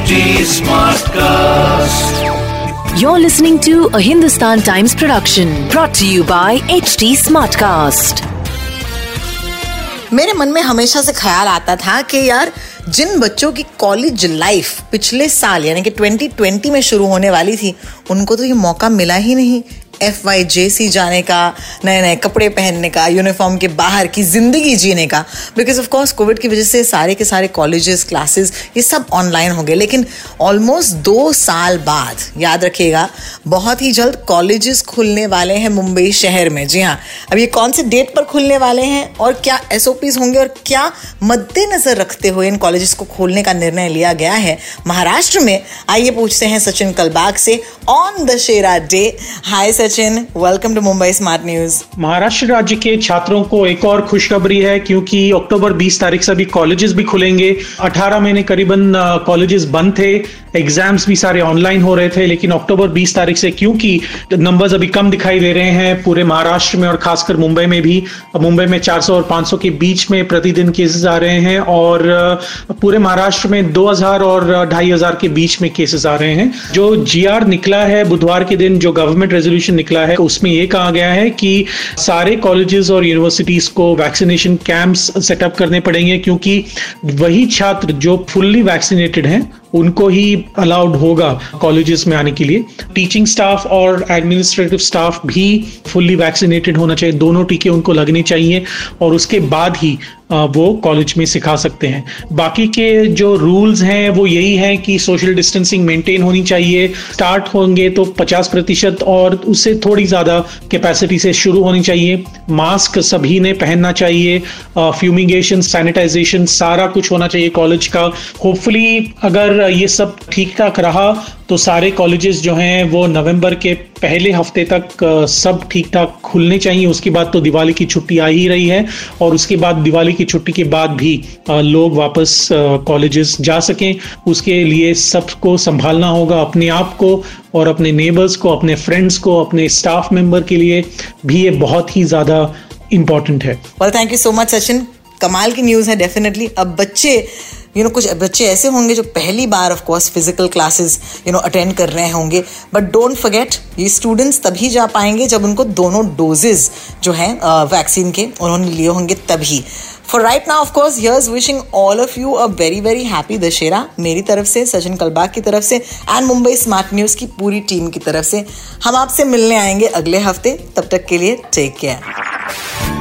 HD Smartcast. You're listening to a Hindustan Times production brought to you by HD Smartcast. मेरे मन में हमेशा से ख्याल आता था कि यार जिन बच्चों की कॉलेज लाइफ पिछले साल यानी कि 2020 में शुरू होने वाली थी उनको तो ये मौका मिला ही नहीं एफ़ वाई जे सी जाने का नए नए कपड़े पहनने का यूनिफॉर्म के बाहर की ज़िंदगी जीने का। बिकॉज़ ऑफ़ कोर्स कोविड की वजह से सारे के सारे कॉलेजेस क्लासेस ये सब ऑनलाइन हो गए। लेकिन ऑलमोस्ट दो साल बाद, याद रखिएगा, बहुत ही जल्द कॉलेजेस खुलने वाले हैं मुंबई शहर में। जी हाँ अब ये कौन से डेट पर खुलने वाले हैं और क्या एस होंगे और क्या मद्देनजर रखते हुए इन कॉलेजेस को खोलने का निर्णय लिया गया है? महाराष्ट्र में आइए पूछते हैं सचिन कलबाग से on the Shera day hi Sachin. Sachin welcome to Mumbai smart news Maharashtra राज्य के छात्रों को एक और खुशखबरी है क्योंकि अक्टूबर 20 तारीख से अभी कॉलेजेस भी खुलेंगे। 18 महीने करीबन कॉलेजेस बंद थे। एग्ज़ाम्स भी सारे ऑनलाइन हो रहे थे, लेकिन अक्टूबर 20 तारीख से क्योंकि नंबर्स अभी कम दिखाई दे रहे हैं पूरे महाराष्ट्र में और खासकर मुंबई में भी। मुंबई में 400 और 500 के बीच में प्रतिदिन केसेस आ रहे हैं और पूरे महाराष्ट्र में 2000 और ढाई हज़ार के बीच में केसेस आ रहे हैं। जो जीआर निकला है, बुधवार के दिन जो गवर्नमेंट रेजोल्यूशन निकला है, उसमें ये कहा गया है कि सारे कॉलेजेस और यूनिवर्सिटीज को वैक्सीनेशन कैंप्स सेटअप करने पड़ेंगे क्योंकि वही छात्र जो फुल्ली वैक्सीनेटेड हैं उनको ही अलाउड होगा कॉलेजेस में आने के लिए। टीचिंग स्टाफ और एडमिनिस्ट्रेटिव स्टाफ भी फुल्ली वैक्सीनेटेड होना चाहिए। दोनों टीके उनको लगने चाहिए और उसके बाद ही वो कॉलेज में सिखा सकते हैं। बाकी के जो रूल्स हैं, वो यही है कि सोशल डिस्टेंसिंग मेंटेन होनी चाहिए। स्टार्ट होंगे तो 50 प्रतिशत और उससे थोड़ी ज़्यादा कैपेसिटी से शुरू होनी चाहिए। मास्क सभी ने पहनना चाहिए। फ्यूमिगेशन सैनिटाइजेशन सारा कुछ होना चाहिए कॉलेज का। होपफुली अगर ये सब ठीक ठाक रहा तो सारे कॉलेजेस जो हैं, वो नवंबर के पहले हफ़्ते तक सब ठीक ठाक खुलने चाहिए। उसके बाद तो दिवाली की छुट्टी आ ही रही है और उसके बाद दिवाली की छुट्टी के बाद भी लोग वापस कॉलेजेस जा सकें। उसके लिए सबको संभालना होगा अपने आप को और अपने नेबर्स को, अपने फ्रेंड्स को, अपने स्टाफ मेंबर के लिए भी ये बहुत ही ज़्यादा इम्पोर्टेंट है। Thank you so much Sachin कमाल की न्यूज़ है डेफिनेटली अब बच्चे यू नो कुछ बच्चे ऐसे होंगे जो पहली बार of course physical classes you know attend कर रहे होंगे। बट डोंट फॉरगेट ये स्टूडेंट्स तभी जा पाएँगे जब उनको दोनों डोजेज जो हैं वैक्सीन के उन्होंने लिए होंगे तभी। For right now of course here's wishing all of you a very very happy Dussehra मेरी तरफ़ से, सचिन कलबाग की तरफ़ से एंड मुंबई स्मार्ट न्यूज़ की पूरी टीम की तरफ़ से। हम आपसे मिलने आएँगे अगले हफ़्ते। तब तक के लिए take care